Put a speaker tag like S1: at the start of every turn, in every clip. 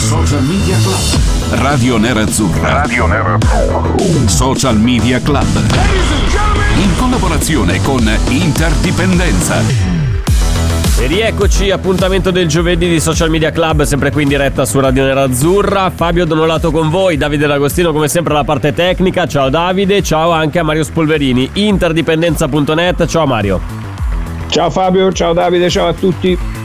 S1: Social Media Club. Radio Nerazzurra. Radio Nerazzurra. Social Media Club. In collaborazione con Interdipendenza.
S2: E rieccoci, appuntamento del giovedì di Social Media Club, sempre qui in diretta su Radio Nerazzurra. Fabio Donolato con voi, Davide D'Agostino come sempre alla parte tecnica. Ciao Davide, ciao anche a Mario Spolverini, interdipendenza.net. Ciao Mario.
S3: Ciao Fabio, ciao Davide, ciao a tutti.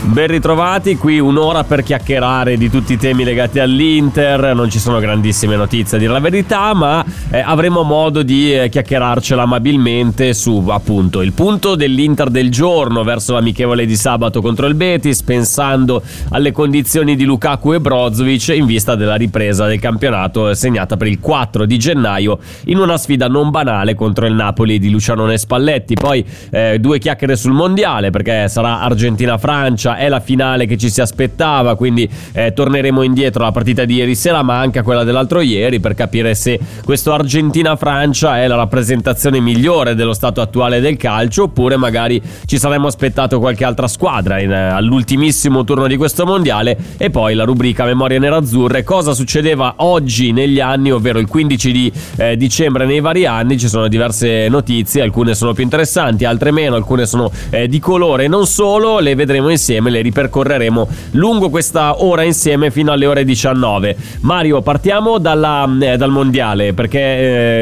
S2: Ben ritrovati, qui un'ora per chiacchierare di tutti i temi legati all'Inter, non ci sono grandissime notizie a dire la verità, ma eh, avremo modo di eh, chiacchierarcela amabilmente su appunto il punto dell'Inter del giorno verso l'amichevole di sabato contro il Betis, pensando alle condizioni di Lukaku e Brozovic in vista della ripresa del campionato segnata per il 4 di gennaio in una sfida non banale contro il Napoli di Luciano Spalletti. Poi eh, due chiacchiere sul mondiale perché sarà Argentina-Francia è la finale che ci si aspettava, quindi eh, torneremo indietro alla partita di ieri sera, ma anche a quella dell'altro ieri per capire se questo Argentina-Francia è la rappresentazione migliore dello stato attuale del calcio, oppure magari ci saremmo aspettato qualche altra squadra in, eh, all'ultimissimo turno di questo mondiale. E poi la rubrica Memorie Nerazzurre, cosa succedeva oggi negli anni, ovvero il 15 di eh, dicembre nei vari anni, ci sono diverse notizie, alcune sono più interessanti, altre meno, alcune sono eh, di colore. Non solo, le vedremo insieme insieme, le ripercorreremo lungo questa ora insieme fino alle ore 19. Mario, partiamo dalla, eh, dal mondiale perché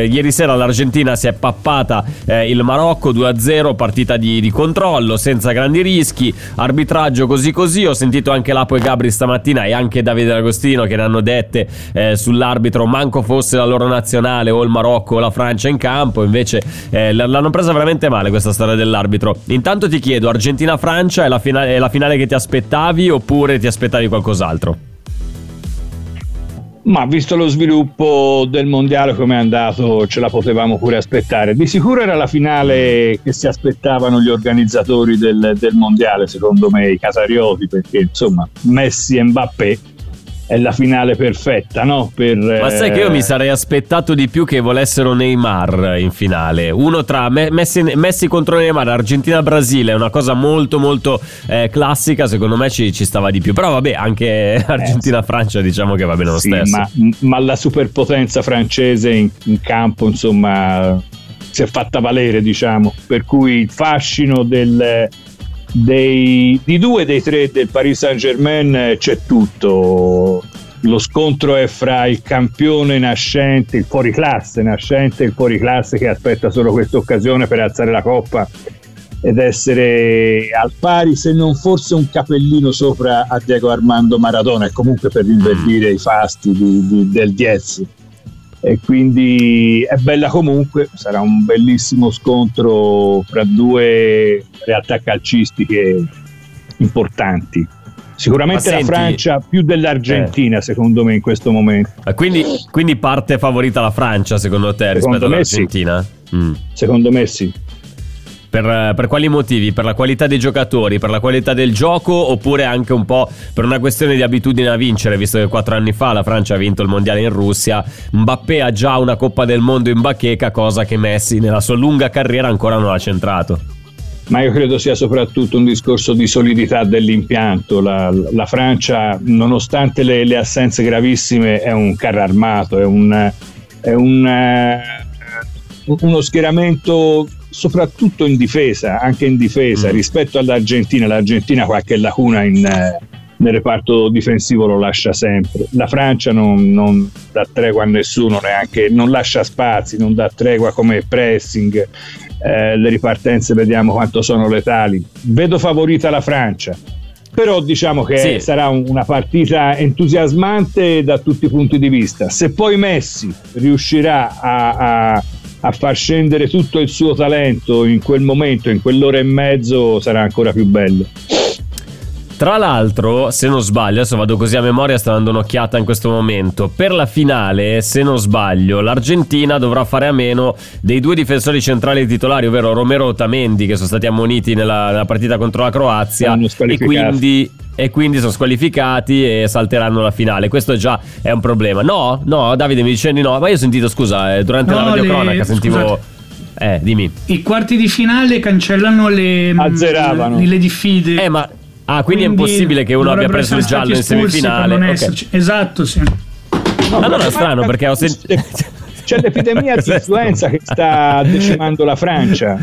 S2: eh, ieri sera l'Argentina si è pappata eh, il Marocco 2-0, partita di, di, controllo senza grandi rischi, arbitraggio così così. Ho sentito anche Lapo e Gabri stamattina e anche Davide Agostino che ne hanno dette eh, sull'arbitro, manco fosse la loro nazionale o il Marocco o la Francia in campo, invece eh, l'hanno presa veramente male questa storia dell'arbitro. Intanto ti chiedo, Argentina-Francia è la finale, è la finale finale che ti aspettavi oppure ti aspettavi qualcos'altro?
S3: Ma visto lo sviluppo del mondiale come è andato, ce la potevamo pure aspettare. Di sicuro era la finale che si aspettavano gli organizzatori del, del mondiale, secondo me, i casarioti, perché insomma Messi e Mbappé è la finale perfetta, no? Per,
S2: Ma sai che io mi sarei aspettato di più che volessero Neymar in finale. Uno tra Messi, Messi contro Neymar, Argentina-Brasile, è una cosa molto molto eh, classica, secondo me ci, ci, stava di più. Però vabbè, anche eh, Argentina-Francia diciamo che va bene lo
S3: sì,
S2: stesso.
S3: Ma, ma, la superpotenza francese in, in campo, insomma, si è fatta valere, diciamo. Per cui il fascino del dei, di due dei tre del Paris Saint Germain c'è tutto. Lo scontro è fra il campione nascente, il fuoriclasse nascente il fuoriclasse che aspetta solo questa occasione per alzare la coppa ed essere al pari, se non forse un capellino sopra a Diego Armando Maradona e comunque per invertire mm. i fasti di, di, del Diez e quindi è bella comunque, sarà un bellissimo scontro fra due realtà calcistiche importanti. Sicuramente senti, la Francia più dell'Argentina, eh. secondo me, in questo momento.
S2: Quindi, quindi, parte favorita la Francia, secondo te, rispetto all'Argentina?
S3: Sì. Mm. Secondo me sì.
S2: Per, per, quali motivi? Per la qualità dei giocatori, per la qualità del gioco oppure anche un po' per una questione di abitudine a vincere, visto che quattro anni fa la Francia ha vinto il mondiale in Russia, Mbappé ha già una Coppa del Mondo in bacheca, cosa che Messi nella sua lunga carriera ancora non ha centrato.
S3: Ma io credo sia soprattutto un discorso di solidità dell'impianto. La, la Francia, nonostante le, le, assenze gravissime, è un carro armato, è un, è un, eh, uno schieramento soprattutto in difesa, anche in difesa, mm. rispetto all'Argentina, l'Argentina qualche lacuna in, eh, nel reparto difensivo lo lascia sempre. La Francia non, non, dà tregua a nessuno, neanche, non lascia spazi, non dà tregua come pressing. Eh, le ripartenze vediamo quanto sono letali. Vedo favorita la Francia, però diciamo che sì. sarà una partita entusiasmante da tutti i punti di vista. Se poi Messi riuscirà a, a a far scendere tutto il suo talento in quel momento, in quell'ora e mezzo, sarà ancora più bello.
S2: Tra l'altro, se non sbaglio, adesso vado così a memoria, sto dando un'occhiata in questo momento. Per la finale, se non sbaglio, l'Argentina dovrà fare a meno dei due difensori centrali titolari, ovvero Romero e Otamendi, che sono stati ammoniti nella, nella partita contro la Croazia. E quindi e quindi sono squalificati e salteranno la finale. Questo già è un problema. No, no, Davide mi dice di no, ma io ho sentito, scusa, eh, durante no, la radiocronaca le... sentivo... Scusate. Eh, dimmi.
S4: I quarti di finale cancellano le...
S3: Azzeravano.
S4: Le, le diffide.
S2: Eh, ma... Ah, quindi, quindi è impossibile che uno abbia preso il giallo in semifinale. Okay.
S4: Esatto, sì.
S2: No, allora è strano perché ho sentito...
S3: c'è l'epidemia di influenza che sta decimando la Francia.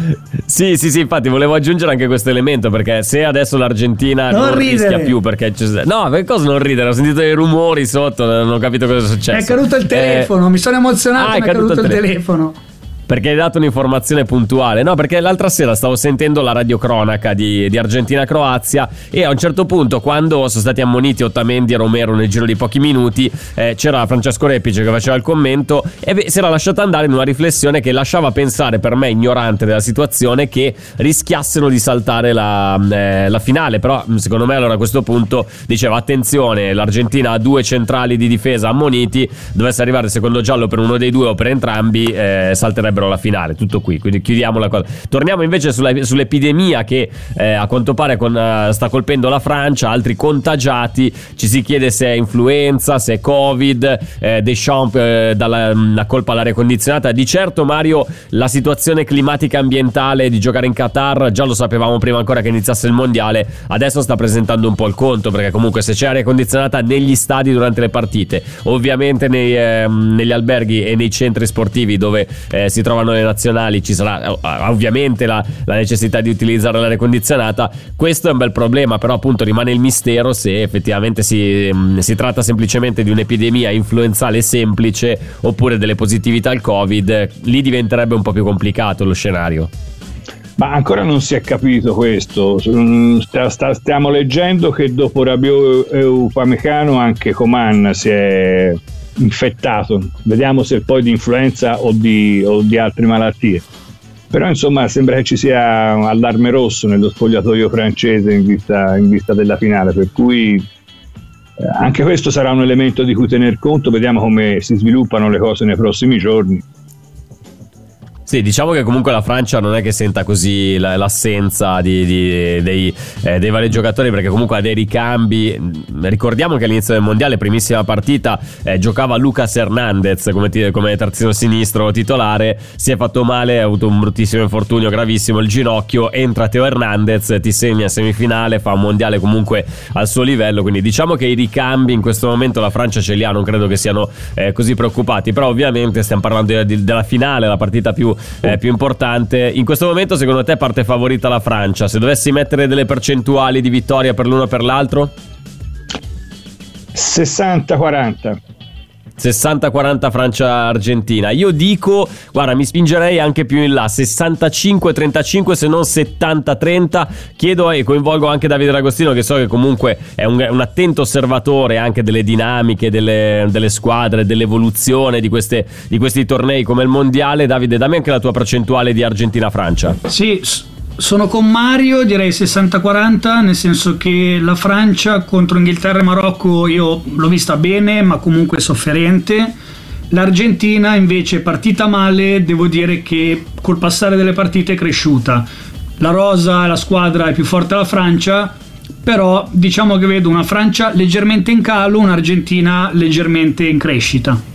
S2: Sì, sì, sì, infatti volevo aggiungere anche questo elemento perché se adesso l'Argentina non, non rischia più perché. No, per cosa non ridere? Ho sentito dei rumori sotto, non ho capito cosa è successo.
S4: È caduto il telefono, eh... mi sono emozionato, ah, è, è caduto, caduto il telefono. telefono.
S2: Perché hai dato un'informazione puntuale. No, perché l'altra sera stavo sentendo la radiocronaca di, di Argentina-Croazia e a un certo punto, quando sono stati ammoniti Ottamendi e Romero nel giro di pochi minuti, eh, c'era Francesco Repice che faceva il commento e si era lasciato andare in una riflessione che lasciava pensare, per me ignorante della situazione, che rischiassero di saltare la, eh, la finale. Però secondo me allora a questo punto diceva attenzione, l'Argentina ha due centrali di difesa ammoniti, dovesse arrivare il secondo giallo per uno dei due o per entrambi, eh, salterebbe sarebbero la finale. Tutto qui, quindi chiudiamo la cosa. Torniamo invece sulla, sull'epidemia che eh, a quanto pare con, uh, sta colpendo la Francia, altri contagiati. Ci si chiede se è influenza, se è Covid. Eh, Deschamps eh, dalla mm, la colpa all'aria condizionata. Di certo, Mario, la situazione climatica ambientale di giocare in Qatar già lo sapevamo prima ancora che iniziasse il mondiale. Adesso sta presentando un po' il conto perché comunque se c'è aria condizionata negli stadi durante le partite, ovviamente nei, eh, negli alberghi e nei centri sportivi dove eh, si trovano le nazionali ci sarà eh, ovviamente la, la necessità di utilizzare l'aria condizionata. Questo è un bel problema, però appunto rimane il mistero se effettivamente si, mm, si tratta semplicemente di un'epidemia influenzale semplice oppure delle positività al Covid. Lì diventerebbe un po' più complicato lo scenario.
S3: Ma ancora non si è capito questo. Mm, stiamo leggendo che dopo Rabiot e Upamecano anche Coman si è infettato. Vediamo se poi di influenza o di, o di altre malattie. Però insomma sembra che ci sia allarme rosso nello spogliatoio francese in vista, in vista della finale, per cui eh, anche questo sarà un elemento di cui tener conto, vediamo come si sviluppano le cose nei prossimi giorni.
S2: Sì, diciamo che comunque la Francia non è che senta così l'assenza di, di, dei, eh, dei, vari giocatori perché comunque ha dei ricambi. Ricordiamo che all'inizio del mondiale, primissima partita, eh, giocava Lucas Hernandez come, come, terzino sinistro titolare, si è fatto male, ha avuto un bruttissimo infortunio gravissimo il ginocchio, entra Teo Hernandez, ti segna semifinale, fa un mondiale comunque al suo livello, quindi diciamo che i ricambi in questo momento la Francia ce li ha, non credo che siano eh, così preoccupati, però ovviamente stiamo parlando di, della finale, la partita più eh, più importante. In questo momento, secondo te, parte favorita la Francia? Se dovessi mettere delle percentuali di vittoria per l'uno o per l'altro?
S3: 60-40.
S2: 60-40 Francia-Argentina. Io dico, guarda, mi spingerei anche più in là, 65-35 se non 70-30. Chiedo e coinvolgo anche Davide D'Agostino che so che comunque è un, un attento osservatore anche delle dinamiche, delle, delle squadre, dell'evoluzione di, queste, di questi tornei come il Mondiale. Davide, dammi anche la tua percentuale di Argentina-Francia.
S4: Sì, sono con Mario, direi 60-40, nel senso che la Francia contro Inghilterra e Marocco io l'ho vista bene, ma comunque sofferente. L'Argentina invece partita male, devo dire che col passare delle partite è cresciuta. La rosa, la squadra è più forte della Francia, però diciamo che vedo una Francia leggermente in calo, un'Argentina leggermente in crescita.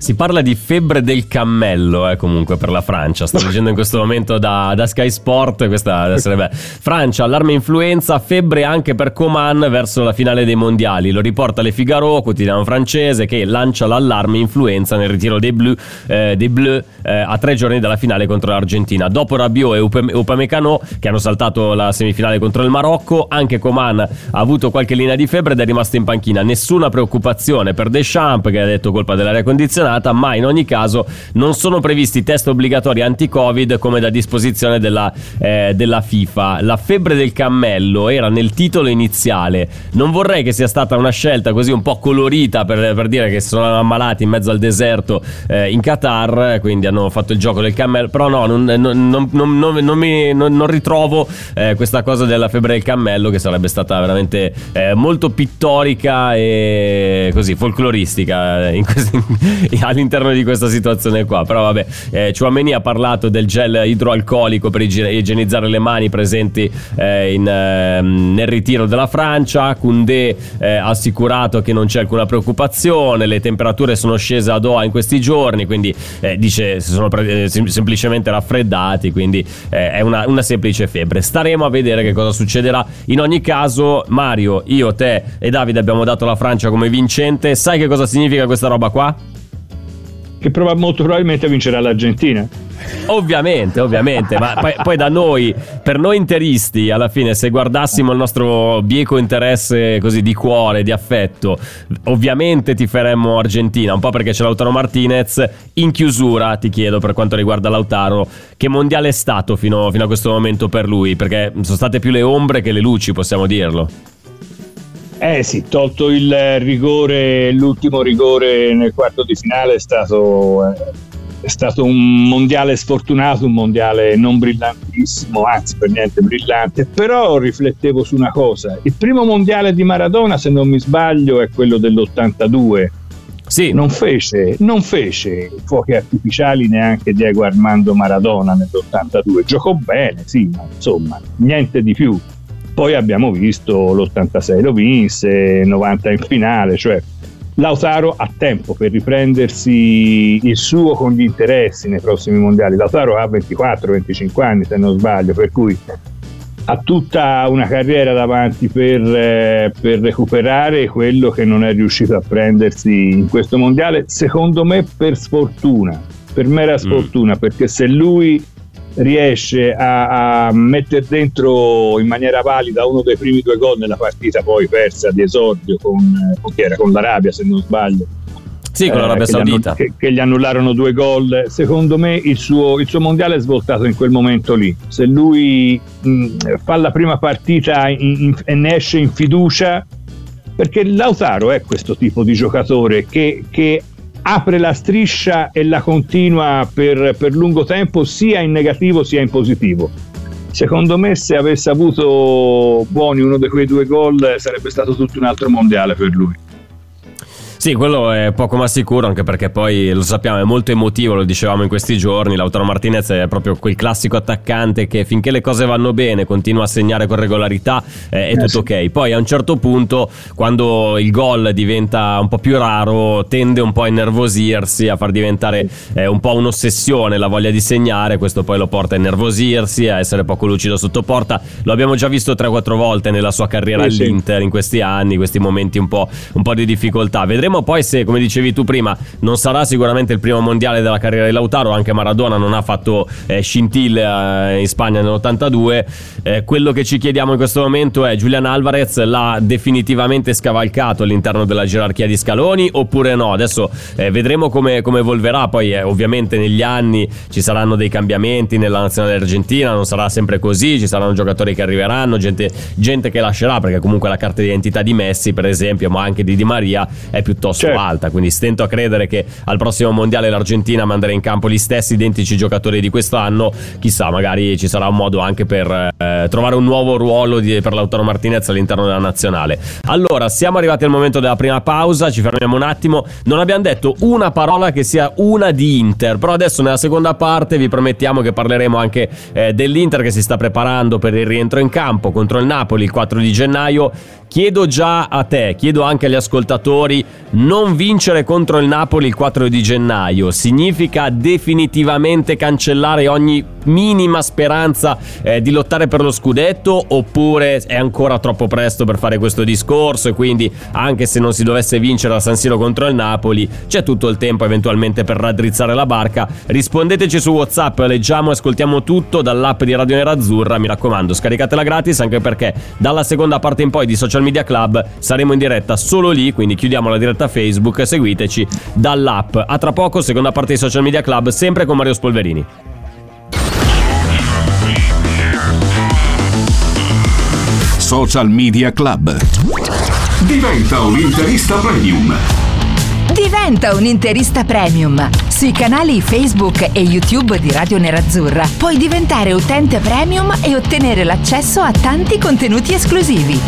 S2: Si parla di febbre del cammello, eh, comunque, per la Francia. Sto leggendo in questo momento da, da Sky Sport. Questa sarebbe Francia, allarme influenza, febbre anche per Coman verso la finale dei mondiali. Lo riporta Le Figaro, quotidiano francese, che lancia l'allarme influenza nel ritiro dei Bleu, eh, dei Bleu eh, a tre giorni dalla finale contro l'Argentina. Dopo Rabiot e Upamecano, che hanno saltato la semifinale contro il Marocco, anche Coman ha avuto qualche linea di febbre ed è rimasto in panchina. Nessuna preoccupazione per Deschamps, che ha detto colpa dell'aria condizionata giornata, ma in ogni caso non sono previsti test obbligatori anti-Covid come da disposizione della, eh, della FIFA. La febbre del cammello era nel titolo iniziale. Non vorrei che sia stata una scelta così un po' colorita per, per dire che sono ammalati in mezzo al deserto eh, in Qatar, quindi hanno fatto il gioco del cammello, però no, non, non, non, non mi, ritrovo eh, questa cosa della febbre del cammello che sarebbe stata veramente eh, molto pittorica e così folcloristica eh, questi, all'interno di questa situazione qua. Però vabbè, eh, Chouameni ha parlato del gel idroalcolico per igienizzare le mani presenti eh, in, eh, nel ritiro della Francia. Koundé eh, ha assicurato che non c'è alcuna preoccupazione, le temperature sono scese a Doha in questi giorni, quindi eh, dice si sono pre- sem- semplicemente raffreddati, quindi è una, una semplice febbre. Staremo a vedere che cosa succederà. In ogni caso, Mario, io, te e Davide abbiamo dato la Francia come vincente. Sai che cosa significa questa roba qua?
S3: Che prova- molto probabilmente vincerà l'Argentina.
S2: Ovviamente, ovviamente, ma poi, poi, da noi, per noi interisti, alla fine, se guardassimo il nostro bieco interesse così di cuore, di affetto, ovviamente ti faremmo Argentina, un po' perché c'è Lautaro Martinez. In chiusura ti chiedo per quanto riguarda Lautaro, che mondiale è stato fino, fino a questo momento per lui? Perché sono state più le ombre che le luci, possiamo dirlo.
S3: Eh sì, tolto il rigore, l'ultimo rigore nel quarto di finale è stato, eh, è stato un mondiale sfortunato, un mondiale non brillantissimo, anzi per niente brillante, però riflettevo su una cosa. Il primo mondiale di Maradona, se non mi sbaglio, è quello dell'82. Sì. Non, fece, non fece fuochi artificiali neanche Diego Armando Maradona nell'82. Giocò bene, sì, ma insomma, niente di più poi abbiamo visto l'86 lo vinse, 90 in finale, cioè Lautaro ha tempo per riprendersi il suo con gli interessi nei prossimi mondiali. Lautaro ha 24-25 anni se non sbaglio, per cui ha tutta una carriera davanti per, eh, per, recuperare quello che non è riuscito a prendersi in questo mondiale, secondo me per sfortuna, per mera mm. sfortuna, mm. perché se lui riesce a, a mettere dentro in maniera valida uno dei primi due gol nella partita poi persa di esordio con, con, con l'Arabia se non sbaglio
S2: sì, con l'Arabia eh, Saudita.
S3: Che, che, gli annullarono due gol. Secondo me il suo, il suo, mondiale è svoltato in quel momento lì. Se lui mh, fa la prima partita in, in, e ne esce in fiducia, perché Lautaro è questo tipo di giocatore che, che apre la striscia e la continua per, per lungo tempo sia in negativo sia in positivo. Secondo me se avesse avuto buoni uno di quei due gol sarebbe stato tutto un altro mondiale per lui.
S2: Sì, quello è poco ma sicuro, anche perché poi lo sappiamo, è molto emotivo, lo dicevamo in questi giorni. Lautaro Martinez è proprio quel classico attaccante che finché le cose vanno bene continua a segnare con regolarità, eh, è tutto ok. Poi a un certo punto, quando il gol diventa un po' più raro, tende un po' a innervosirsi, a far diventare eh, un po' un'ossessione la voglia di segnare. Questo poi lo porta a innervosirsi, a essere poco lucido sotto porta. Lo abbiamo già visto 3-4 volte nella sua carriera all'Inter in questi anni, questi momenti un po', un po' di difficoltà. Vedremo Vedremo poi se, come dicevi tu prima, non sarà sicuramente il primo mondiale della carriera di Lautaro, anche Maradona non ha fatto eh, scintille eh, in Spagna nell'82. Eh, quello che ci chiediamo in questo momento è Giulian Alvarez l'ha definitivamente scavalcato all'interno della gerarchia di scaloni oppure no? Adesso eh, vedremo come, come, evolverà, poi eh, ovviamente negli anni ci saranno dei cambiamenti nella nazionale argentina, non sarà sempre così, ci saranno giocatori che arriveranno, gente, gente che lascerà, perché comunque la carta di identità di Messi per esempio, ma anche di Di Maria è piuttosto piuttosto certo. alta, quindi stento a credere che al prossimo mondiale l'Argentina manderà in campo gli stessi identici giocatori di quest'anno, chissà, magari ci sarà un modo anche per eh, trovare un nuovo ruolo di, per Lautaro Martinez all'interno della nazionale. Allora, siamo arrivati al momento della prima pausa, ci fermiamo un attimo, non abbiamo detto una parola che sia una di Inter, però adesso nella seconda parte vi promettiamo che parleremo anche eh, dell'Inter che si sta preparando per il rientro in campo contro il Napoli il 4 di gennaio. Chiedo già a te, chiedo anche agli ascoltatori, non vincere contro il Napoli il 4 di gennaio significa definitivamente cancellare ogni minima speranza eh, di lottare per lo scudetto oppure è ancora troppo presto per fare questo discorso e quindi anche se non si dovesse vincere a San Siro contro il Napoli c'è tutto il tempo eventualmente per raddrizzare la barca. Rispondeteci su Whatsapp leggiamo e ascoltiamo tutto dall'app di Radio Nerazzurra mi raccomando scaricatela gratis anche perché dalla seconda parte in poi di Social Media Club saremo in diretta solo lì quindi chiudiamo la diretta diretta Facebook, seguiteci dall'app. A tra poco, seconda parte di Social Media Club, sempre con Mario Spolverini.
S1: Social Media Club. Diventa un interista premium.
S5: Diventa un interista premium. Sui canali Facebook e YouTube di Radio Nerazzurra puoi diventare utente premium e ottenere l'accesso a tanti contenuti esclusivi.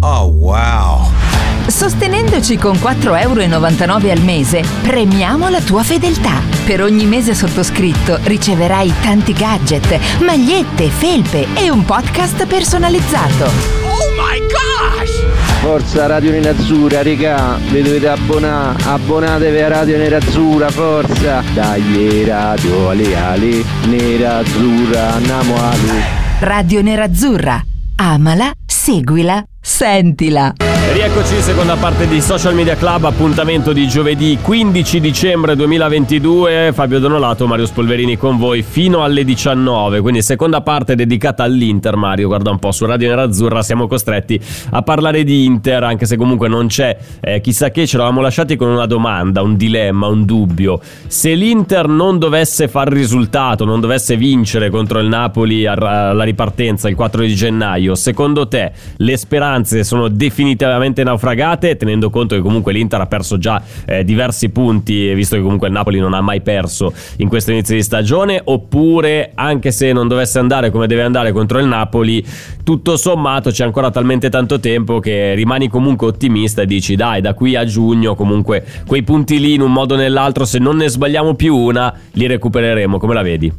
S6: Oh wow!
S5: Sostenendoci con 4,99 euro al mese, premiamo la tua fedeltà. Per ogni mese sottoscritto riceverai tanti gadget, magliette, felpe e un podcast personalizzato.
S6: Oh my gosh!
S7: Forza Radio Nerazzurra, regà, vi dovete abbonare, abbonatevi a Radio Nerazzurra, forza! Dai Radio Ale Ale, Nerazzurra, andiamo Ali.
S5: Radio Nerazzurra, amala, seguila, sentila.
S2: Rieccoci, seconda parte di Social Media Club, appuntamento di giovedì 15 dicembre 2022. Fabio Donolato, Mario Spolverini con voi fino alle 19. Quindi seconda parte dedicata all'Inter, Mario. Guarda un po', su Radio Nerazzurra siamo costretti a parlare di Inter, anche se comunque non c'è eh, chissà che, ce l'avamo lasciati con una domanda, un dilemma, un dubbio. Se l'Inter non dovesse far risultato, non dovesse vincere contro il Napoli alla ripartenza il 4 di gennaio, secondo te le speranze sono definitivamente naufragate, tenendo conto che comunque l'Inter ha perso già eh, diversi punti, visto che comunque il Napoli non ha mai perso in questo inizio di stagione, oppure anche se non dovesse andare come deve andare contro il Napoli, tutto sommato c'è ancora talmente tanto tempo che rimani comunque ottimista e dici dai, da qui a giugno comunque quei punti lì in un modo o nell'altro, se non ne sbagliamo più una, li recupereremo, come la vedi?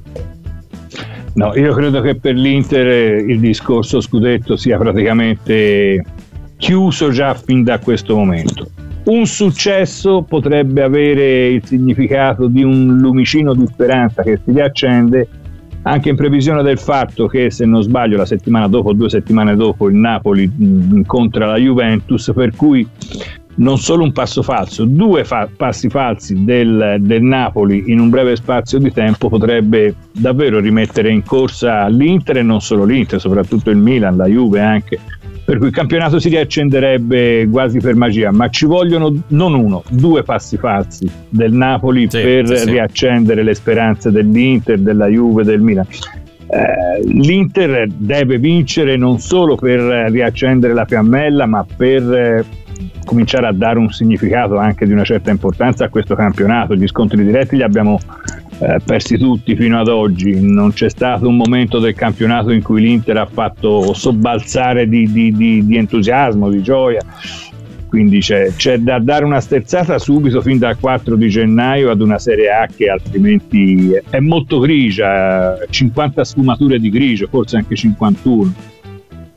S3: No, io credo che per l'Inter il discorso scudetto sia praticamente chiuso già fin da questo momento. Un successo potrebbe avere il significato di un lumicino di speranza che si riaccende anche in previsione del fatto che, se non sbaglio, la settimana dopo due settimane dopo il Napoli incontra la Juventus, per cui non solo un passo falso, due fa- passi falsi del, del, Napoli in un breve spazio di tempo potrebbe davvero rimettere in corsa l'Inter e non solo l'Inter, soprattutto il Milan, la Juve anche per cui il campionato si riaccenderebbe quasi per magia, ma ci vogliono non uno, due passi falsi del Napoli sì, per sì, riaccendere le speranze dell'Inter, della Juve, del Milan. Eh, L'Inter deve vincere non solo per riaccendere la fiammella, ma per eh, cominciare a dare un significato anche di una certa importanza a questo campionato. Gli scontri diretti li abbiamo eh, persi tutti fino ad oggi, non c'è stato un momento del campionato in cui l'Inter ha fatto sobbalzare di, di, di, di entusiasmo, di gioia. Quindi c'è, c'è, da dare una sterzata subito fin dal 4 di gennaio ad una Serie A che altrimenti è molto grigia, 50 sfumature di grigio, forse anche 51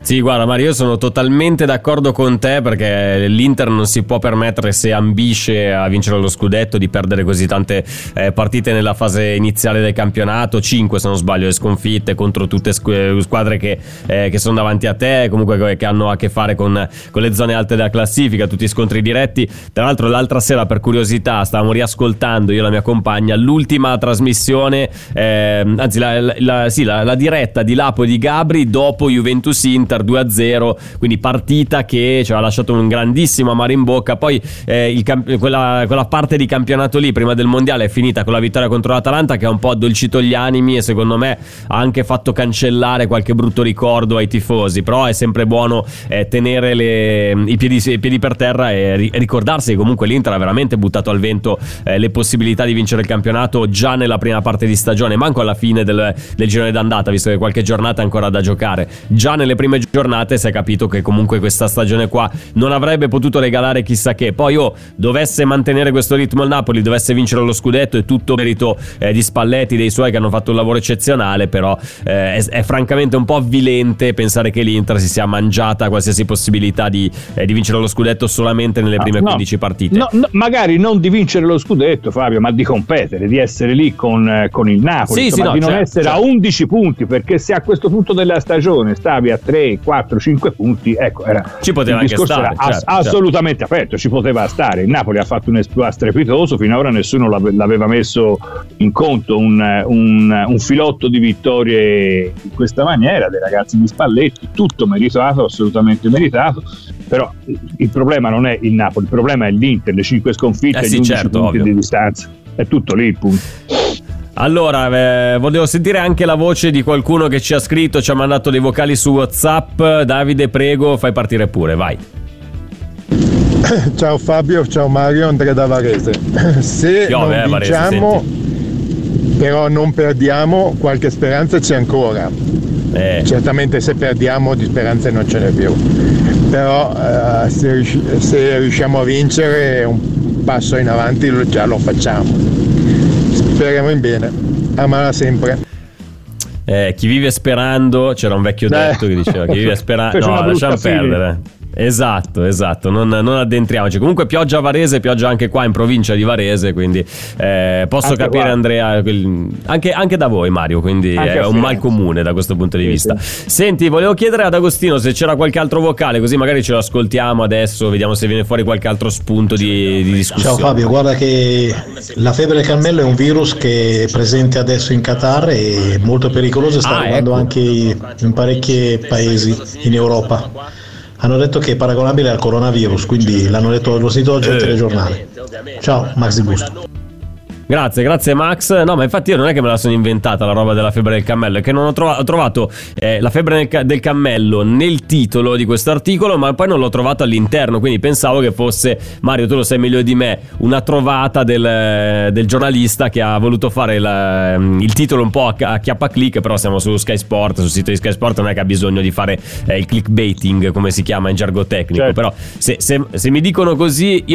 S2: sì, guarda Mario, io sono totalmente d'accordo con te perché l'Inter non si può permettere se ambisce a vincere lo scudetto di perdere così tante eh, partite nella fase iniziale del campionato, 5 se non sbaglio le sconfitte contro tutte squadre che, eh, che sono davanti a te, comunque che hanno a che fare con, con, le zone alte della classifica, tutti scontri diretti. Tra l'altro l'altra sera per curiosità stavamo riascoltando io e la mia compagna l'ultima trasmissione, eh, anzi la, la, la, sì, la, diretta di Lapo e di Gabri dopo Juventus Inter Inter 2-0, quindi partita che ci ha lasciato un grandissimo amaro in bocca. Poi eh, camp- quella, quella, parte di campionato lì prima del mondiale è finita con la vittoria contro l'Atalanta che ha un po' addolcito gli animi e secondo me ha anche fatto cancellare qualche brutto ricordo ai tifosi. Però è sempre buono eh, tenere le, i, piedi, i, piedi, per terra e ri- ricordarsi che comunque l'Inter ha veramente buttato al vento eh, le possibilità di vincere il campionato già nella prima parte di stagione, manco alla fine del, del girone d'andata, visto che qualche giornata è ancora da giocare. Già nelle prime giornate si è capito che comunque questa stagione qua non avrebbe potuto regalare chissà che. Poi oh, dovesse mantenere questo ritmo il Napoli, dovesse vincere lo scudetto, è tutto merito eh, di Spalletti, dei suoi che hanno fatto un lavoro eccezionale, però eh, è, è, francamente un po' avvilente pensare che l'Inter si sia mangiata qualsiasi possibilità di, eh, di vincere lo scudetto solamente nelle prime no, 15 partite.
S3: No, no, magari non di vincere lo scudetto, Fabio, ma di competere, di essere lì con, eh, con il Napoli, sì, insomma, sì, di non certo, essere certo. a 11 punti, perché se a questo punto della stagione stavi a 3 3, 4, 5 punti, ecco, era,
S2: Ci poteva
S3: il discorso
S2: stare,
S3: era ass-
S2: certo, certo.
S3: assolutamente aperto, ci poteva stare. Il Napoli ha fatto un esploit strepitoso, finora nessuno l'ave- l'aveva messo in conto un, un- un filotto di vittorie in questa maniera, dei ragazzi di Spalletti, tutto meritato, assolutamente meritato. Però il problema non è il Napoli, il problema è l'Inter, le 5 sconfitte,
S2: Eh sì,
S3: gli 11
S2: certo,
S3: punti
S2: ovvio.
S3: di distanza. È tutto lì il punto.
S2: Allora, eh, volevo sentire anche la voce di qualcuno che ci ha scritto, ci ha mandato dei vocali su WhatsApp. Davide, prego, fai partire pure, vai.
S8: Ciao Fabio, ciao Mario, Andrea da Varese. Se
S2: Piove, eh,
S8: non
S2: Varese,
S8: vinciamo, però non perdiamo, qualche speranza c'è ancora.
S2: Eh,
S8: Certamente se perdiamo di speranze non ce n'è più. Però eh, se, riusci- se riusciamo a vincere un passo in avanti già lo facciamo. Speriamo in bene. Amala sempre.
S2: eh, chi vive sperando, c'era un vecchio detto che diceva: Chi vive sperando. No, lasciamo perdere. Esatto, esatto, non, non addentriamoci. Comunque pioggia a Varese, pioggia anche qua in provincia di Varese, quindi eh, posso
S3: Anche
S2: capire
S3: qua.
S2: Andrea, anche, anche da voi Mario, quindi
S3: Anche
S2: è un mal comune da questo punto di
S3: Sì,
S2: vista. Senti, volevo chiedere ad Agostino se c'era qualche altro vocale, così magari ce lo ascoltiamo adesso, vediamo se viene fuori qualche altro spunto di, di discussione.
S9: Ciao Fabio, guarda che la febbre del cammello è un virus che è presente adesso in Qatar e molto pericoloso e sta
S2: Ah,
S9: arrivando
S2: ecco.
S9: anche in parecchi paesi in Europa. Hanno detto che è paragonabile al coronavirus, quindi l'hanno detto lo sito oggi al
S2: Eh.
S9: telegiornale. Ciao, Max Di Busto.
S2: Grazie, grazie Max. No, ma infatti io non è che me la sono inventata la roba della febbre del cammello, è che non ho, trova- ho trovato eh, la febbre del, ca- del cammello nel titolo di questo articolo, ma poi non l'ho trovato all'interno, quindi pensavo che fosse, Mario, tu lo sai meglio di me, una trovata del, del giornalista che ha voluto fare la- il titolo un po' a, a chiappa click, però siamo su Sky Sport, sul sito di Sky Sport non è che ha bisogno di fare eh, il clickbaiting, come si chiama in gergo tecnico,
S3: Certo.
S2: però se, se- se mi dicono così io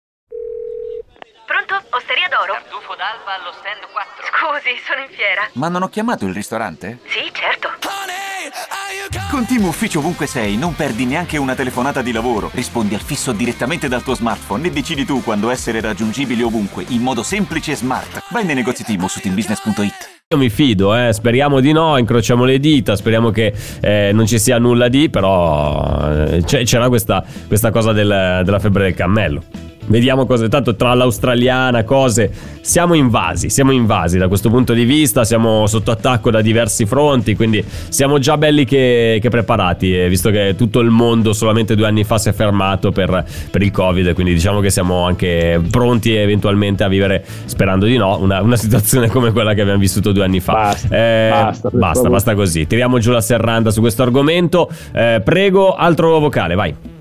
S10: d'alba allo stand 4.
S11: Scusi, sono in fiera.
S10: Ma non ho chiamato il ristorante?
S11: Sì, certo.
S10: Con Team Ufficio ovunque sei, non perdi neanche una telefonata di lavoro. Rispondi al fisso direttamente dal tuo smartphone e decidi tu quando essere raggiungibile ovunque, in modo semplice e smart. Vai nei negozi Team o su teambusiness.it.
S2: Io mi fido, eh. speriamo di no, incrociamo le dita, speriamo che eh, non ci sia nulla di, però eh, c'è- c'era questa, questa cosa del- della febbre del cammello. Vediamo cosa, tanto tra l'australiana, cose, siamo invasi, siamo invasi da questo punto di vista, siamo sotto attacco da diversi fronti, quindi siamo già belli che, che preparati, eh, visto che tutto il mondo solamente due anni fa si è fermato per, per il Covid, quindi diciamo che siamo anche pronti eventualmente a vivere, sperando di no, una, una situazione come quella che abbiamo vissuto due anni fa.
S3: Basta,
S2: Eh,
S3: basta,
S2: basta, basta così. Tiriamo giù la serranda su questo argomento. Eh, prego, altro vocale, vai.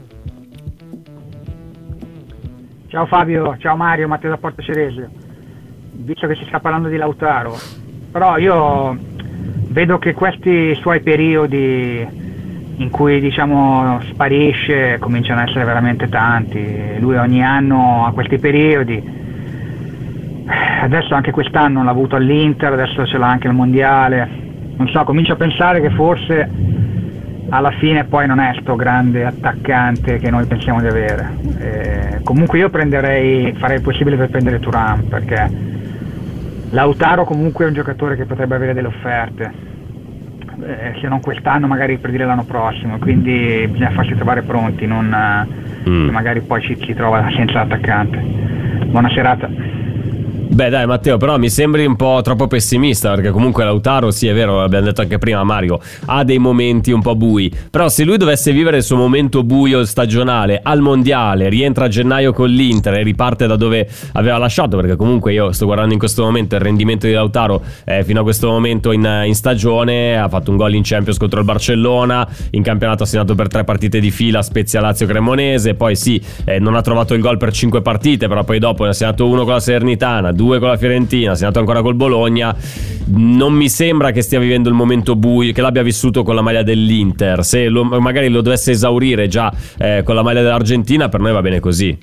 S12: Ciao Fabio, ciao Mario, Matteo da Porto Ceresio. Visto che si sta parlando di Lautaro, però io vedo che questi suoi periodi in cui diciamo sparisce cominciano ad essere veramente tanti. Lui ogni anno ha questi periodi. Adesso anche quest'anno l'ha avuto all'Inter, adesso ce l'ha anche al Mondiale. Non so, comincio a pensare che forse alla fine poi non è sto grande attaccante che noi pensiamo di avere. Eh, comunque io prenderei, farei il possibile per prendere Turan perché Lautaro comunque è un giocatore che potrebbe avere delle offerte, Eh, se non quest'anno magari per dire l'anno prossimo, quindi bisogna farsi trovare pronti, non eh,
S2: Mm.
S12: magari poi ci, ci trova senza attaccante. Buona serata.
S2: Beh, dai, Matteo, però mi sembri un po' troppo pessimista. Perché comunque Lautaro, sì, è vero, l'abbiamo detto anche prima, Mario, ha dei momenti un po' bui. Però se lui dovesse vivere il suo momento buio stagionale al mondiale, rientra a gennaio con l'Inter e riparte da dove aveva lasciato. Perché comunque io sto guardando in questo momento il rendimento di Lautaro eh, fino a questo momento in, in stagione. Ha fatto un gol in Champions contro il Barcellona. In campionato ha segnato per tre partite di fila Spezia Lazio Cremonese. Poi sì, eh, non ha trovato il gol per cinque partite, però poi dopo ne ha segnato uno con la Salernitana, due con la Fiorentina, ha segnato ancora col Bologna. Non mi sembra che stia vivendo il momento buio, che l'abbia vissuto con la maglia dell'Inter. Se lo, magari lo dovesse esaurire già eh, con la maglia dell'Argentina, per noi va bene così.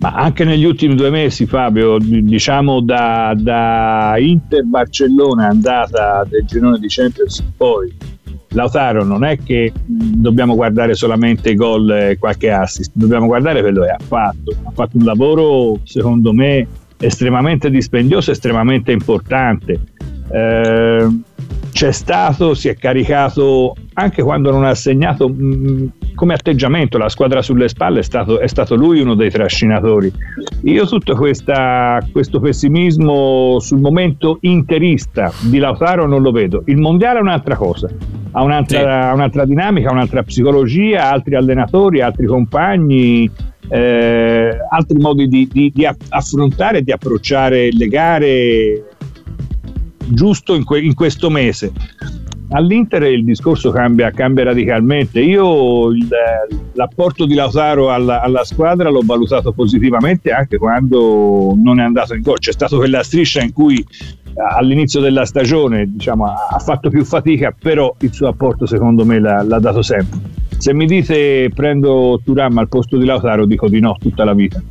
S3: Ma anche negli ultimi due mesi, Fabio, diciamo da, da Inter-Barcellona andata del girone di Champions poi Lautaro non è che dobbiamo guardare solamente gol e qualche assist, dobbiamo guardare quello che ha fatto. Ha fatto un lavoro, secondo me, estremamente dispendioso, estremamente importante. Eh, c'è stato, si è caricato anche quando non ha segnato mh, come atteggiamento la squadra sulle spalle è stato, è stato lui uno dei trascinatori. Io tutto questa, questo pessimismo sul momento interista di Lautaro non lo vedo. Il mondiale è un'altra cosa, ha un'altra, sì. un'altra dinamica, un'altra psicologia, altri allenatori, altri compagni. Eh, altri modi di, di, di affrontare e di approcciare le gare giusto in, que- in questo mese. All'Inter il discorso cambia, cambia radicalmente. Io il, l'apporto di Lautaro alla, alla, squadra l'ho valutato positivamente anche quando non è andato in gol. C'è stata quella striscia in cui all'inizio della stagione diciamo, ha fatto più fatica, però il suo apporto secondo me l'ha, l'ha dato sempre. Se mi dite prendo Turam al posto di Lautaro, dico di no tutta la vita.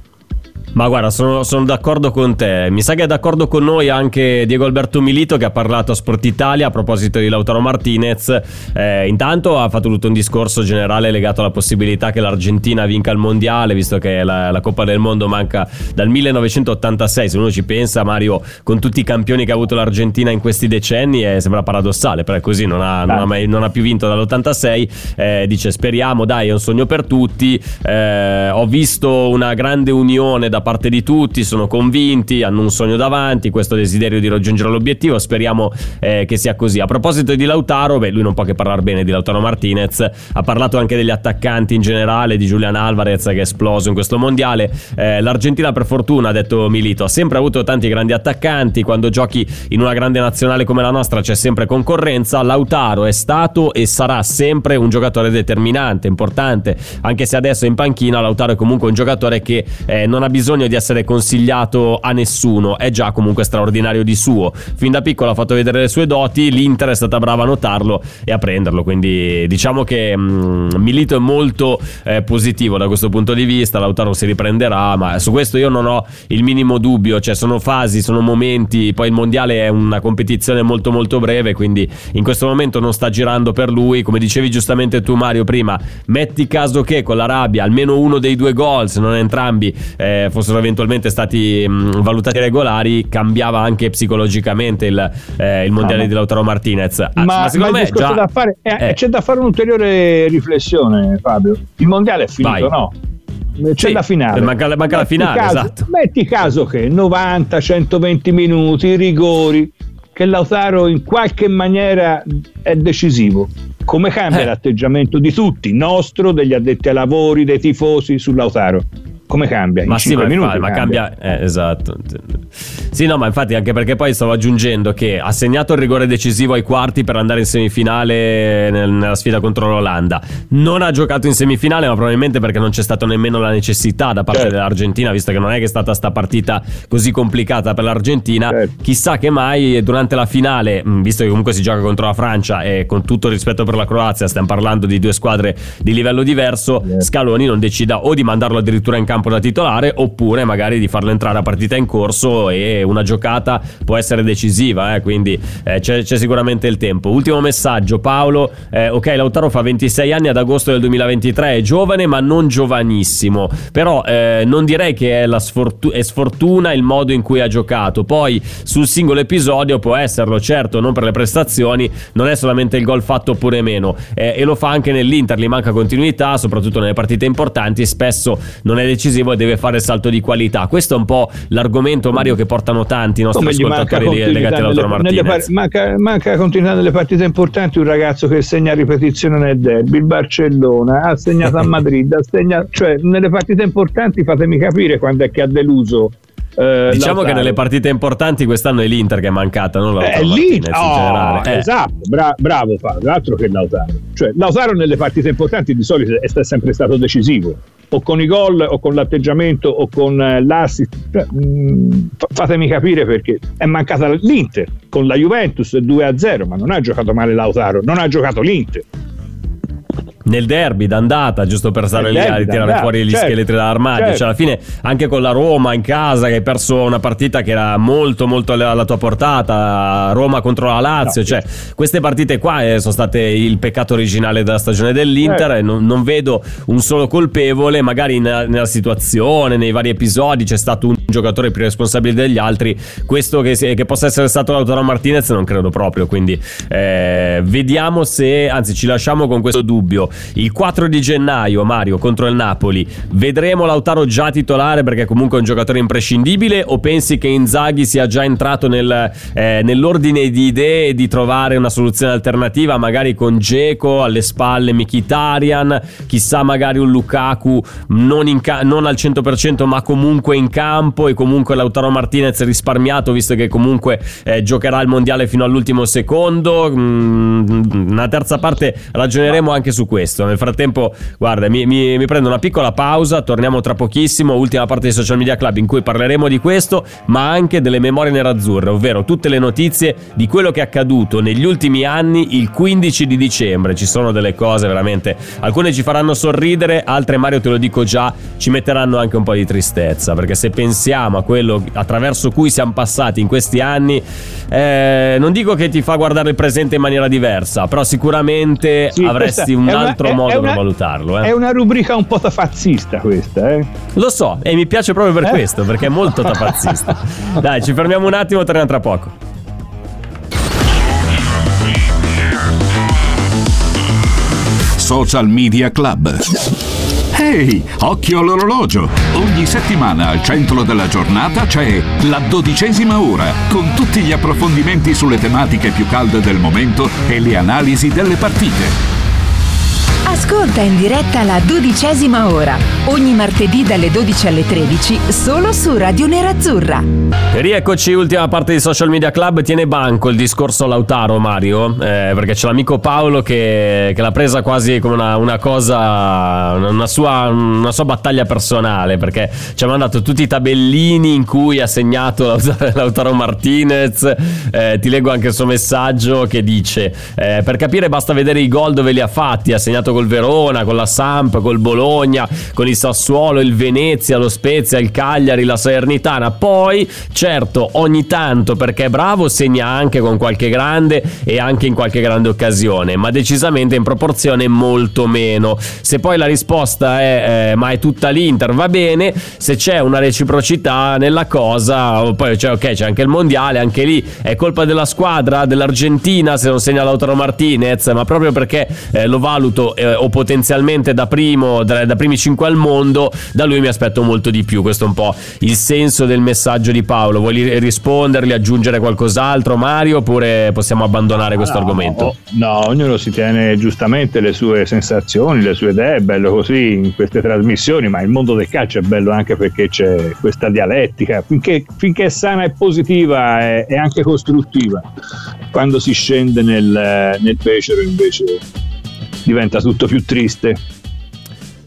S2: Ma guarda, sono, sono, d'accordo con te. Mi sa che è d'accordo con noi anche Diego Alberto Milito che ha parlato a Sport Italia a proposito di Lautaro Martinez. Eh, intanto ha fatto tutto un discorso generale legato alla possibilità che l'Argentina vinca il mondiale, visto che la, la Coppa del Mondo manca dal 1986. Se uno ci pensa, Mario, con tutti i campioni che ha avuto l'Argentina in questi decenni, eh, sembra paradossale, però è così, non ha, non ha, mai, non ha più vinto dall'86. Eh, dice speriamo, dai, è un sogno per tutti. Eh, ho visto una grande unione da da parte di tutti, sono convinti, hanno un sogno davanti, questo desiderio di raggiungere l'obiettivo, speriamo eh, che sia così. A proposito di Lautaro, beh, lui non può che parlare bene di Lautaro Martinez, ha parlato anche degli attaccanti in generale, di Julian Alvarez che è esploso in questo mondiale. Eh, L'Argentina per fortuna, ha detto Milito, ha sempre avuto tanti grandi attaccanti, quando giochi in una grande nazionale come la nostra c'è sempre concorrenza, Lautaro è stato e sarà sempre un giocatore determinante, importante, anche se adesso in panchina, Lautaro è comunque un giocatore che eh, non ha bisogno bisogno di essere consigliato a nessuno, è già comunque straordinario di suo. Fin da piccolo ha fatto vedere le sue doti, l'Inter è stata brava a notarlo e a prenderlo, quindi diciamo che mh, mm, Milito è molto eh, positivo da questo punto di vista, Lautaro si riprenderà, ma su questo io non ho il minimo dubbio, cioè sono fasi, sono momenti, poi il mondiale è una competizione molto molto breve, quindi in questo momento non sta girando per lui, come dicevi giustamente tu Mario prima, metti caso che con l'Arabia almeno uno dei due gol, se non entrambi, eh, fossero eventualmente stati mh, valutati regolari, cambiava anche psicologicamente il, eh, il mondiale no, di Lautaro Martinez.
S3: Ah, ma, ma secondo ma me già... da fare, eh, eh. c'è da fare un'ulteriore riflessione, Fabio. Il mondiale è finito, Vai. no? c'è sì, la finale.
S2: Manca, manca la finale,
S3: caso,
S2: esatto.
S3: Metti caso che 90, 120 minuti, rigori, che Lautaro in qualche maniera è decisivo. Come cambia eh. l'atteggiamento di tutti, nostro, degli addetti ai lavori, dei tifosi su Lautaro? Come cambia?
S2: Ma sì, ma, minuti ma cambia, cambia eh, esatto. Sì, no, ma infatti anche perché poi stavo aggiungendo che ha segnato il rigore decisivo ai quarti per andare in semifinale nel, nella sfida contro l'Olanda. Non ha giocato in semifinale, ma probabilmente perché non c'è stata nemmeno la necessità da parte certo. dell'Argentina, visto che non è che è stata sta partita così complicata per l'Argentina. Certo. Chissà che mai durante la finale, visto che comunque si gioca contro la Francia e con tutto il rispetto per la Croazia, stiamo parlando di due squadre di livello diverso, certo. Scaloni non decida o di mandarlo addirittura in campo campo da titolare oppure magari di farlo entrare a partita in corso e una giocata può essere decisiva, eh, quindi eh, c'è, c'è, sicuramente il tempo. Ultimo messaggio, Paolo, eh, ok Lautaro fa 26 anni ad agosto del 2023, è giovane ma non giovanissimo, però eh, non direi che è, la sfortuna, è sfortuna il modo in cui ha giocato, poi sul singolo episodio può esserlo, certo non per le prestazioni, non è solamente il gol fatto oppure meno eh, e lo fa anche nell'Inter, gli manca continuità, soprattutto nelle partite importanti, spesso non è decisivo decisivo e deve fare il salto di qualità. Questo è un po' l'argomento, Mario, che portano tanti i nostri Come ascoltatori legati all'Autoro Martinez.
S3: Par- manca, manca continuità nelle partite importanti un ragazzo che segna ripetizione nel derby, il Barcellona, ha segnato a Madrid, ha segnato, cioè nelle partite importanti fatemi capire quando è che ha deluso
S2: eh, diciamo Lautaro. che nelle partite importanti quest'anno è l'Inter che è mancata, non Lautaro
S3: eh, Martinez oh. Eh. Esatto, bra- bravo Fabio, altro che Lautaro. Cioè, Lautaro nelle partite importanti di solito è sempre stato decisivo. O con i gol o con l'atteggiamento o con eh, l'assist. Cioè, mh, fatemi capire perché è mancata l'Inter con la Juventus 2-0, ma non ha giocato male Lautaro, non ha giocato l'Inter
S2: nel derby d'andata, giusto per stare lì a ritirare fuori gli certo, scheletri dall'armadio. Certo. Cioè, alla fine, anche con la Roma in casa, che hai perso una partita che era molto, molto alla tua portata, Roma contro la Lazio. No, cioè, sì. queste partite qua eh, sono state il peccato originale della stagione dell'Inter. Certo. E non, non, vedo un solo colpevole. Magari in, nella situazione, nei vari episodi, c'è stato un giocatore più responsabile degli altri. Questo che, che possa essere stato Lautaro Martinez, non credo proprio. Quindi, eh, vediamo se, anzi, ci lasciamo con questo dubbio. Il 4 di gennaio, Mario, contro il Napoli, vedremo Lautaro già titolare perché comunque è un giocatore imprescindibile o pensi che Inzaghi sia già entrato nel, eh, nell'ordine di idee di trovare una soluzione alternativa, magari con Geco alle spalle Mkhitaryan, chissà magari un Lukaku non, ca- non, al 100% ma comunque in campo e comunque Lautaro Martinez risparmiato visto che comunque eh, giocherà il mondiale fino all'ultimo secondo. Mm, una terza parte ragioneremo anche su questo questo. Nel frattempo, guarda, mi, mi, mi, prendo una piccola pausa, torniamo tra pochissimo, ultima parte di Social Media Club in cui parleremo di questo, ma anche delle memorie nerazzurre, ovvero tutte le notizie di quello che è accaduto negli ultimi anni il 15 di dicembre. Ci sono delle cose veramente, alcune ci faranno sorridere, altre Mario te lo dico già, ci metteranno anche un po' di tristezza, perché se pensiamo a quello attraverso cui siamo passati in questi anni, eh, non dico che ti fa guardare il presente in maniera diversa, però sicuramente sì, avresti un altro altro è, modo è una, per valutarlo. Eh.
S3: È una rubrica un po' tafazzista questa, eh?
S2: Lo so, e mi piace proprio per eh? questo, perché è molto tafazzista. Dai, ci fermiamo un attimo, torniamo tra poco.
S1: Social Media Club. Ehi, hey, occhio all'orologio! Ogni settimana al centro della giornata c'è la dodicesima ora, con tutti gli approfondimenti sulle tematiche più calde del momento e le analisi delle partite.
S5: Ascolta in diretta la dodicesima ora, ogni martedì dalle 12 alle 13, solo su Radio Nerazzurra.
S2: E rieccoci, ultima parte di Social Media Club. Tiene banco il discorso Lautaro, Mario, eh, perché c'è l'amico Paolo che, che l'ha presa quasi come una, una cosa, una sua, una sua, battaglia personale, perché ci ha mandato tutti i tabellini in cui ha segnato Lautaro Martinez. Eh, ti leggo anche il suo messaggio che dice, eh, per capire basta vedere i gol dove li ha fatti, ha segnato col Verona, con la Samp, col Bologna, con il Sassuolo, il Venezia, lo Spezia, il Cagliari, la Salernitana. Poi, certo, ogni tanto perché è bravo segna anche con qualche grande e anche in qualche grande occasione, ma decisamente in proporzione molto meno. Se poi la risposta è eh, ma è tutta l'Inter, va bene, se c'è una reciprocità nella cosa, poi cioè, ok, c'è anche il mondiale, anche lì è colpa della squadra dell'Argentina se non segna Lautaro Martinez, ma proprio perché eh, lo valuto eh, o potenzialmente da primo, da, da, primi 5 al mondo, da lui mi aspetto molto di più. Questo è un po' il senso del messaggio di Paolo. Vuoi rispondergli, aggiungere qualcos'altro, Mario, oppure possiamo abbandonare questo no, argomento?
S3: No, ognuno si tiene giustamente le sue sensazioni, le sue idee, è bello così in queste trasmissioni, ma il mondo del calcio è bello anche perché c'è questa dialettica, finché, finché è sana e positiva e, e anche costruttiva. Quando si scende nel, nel becero invece diventa tutto più triste.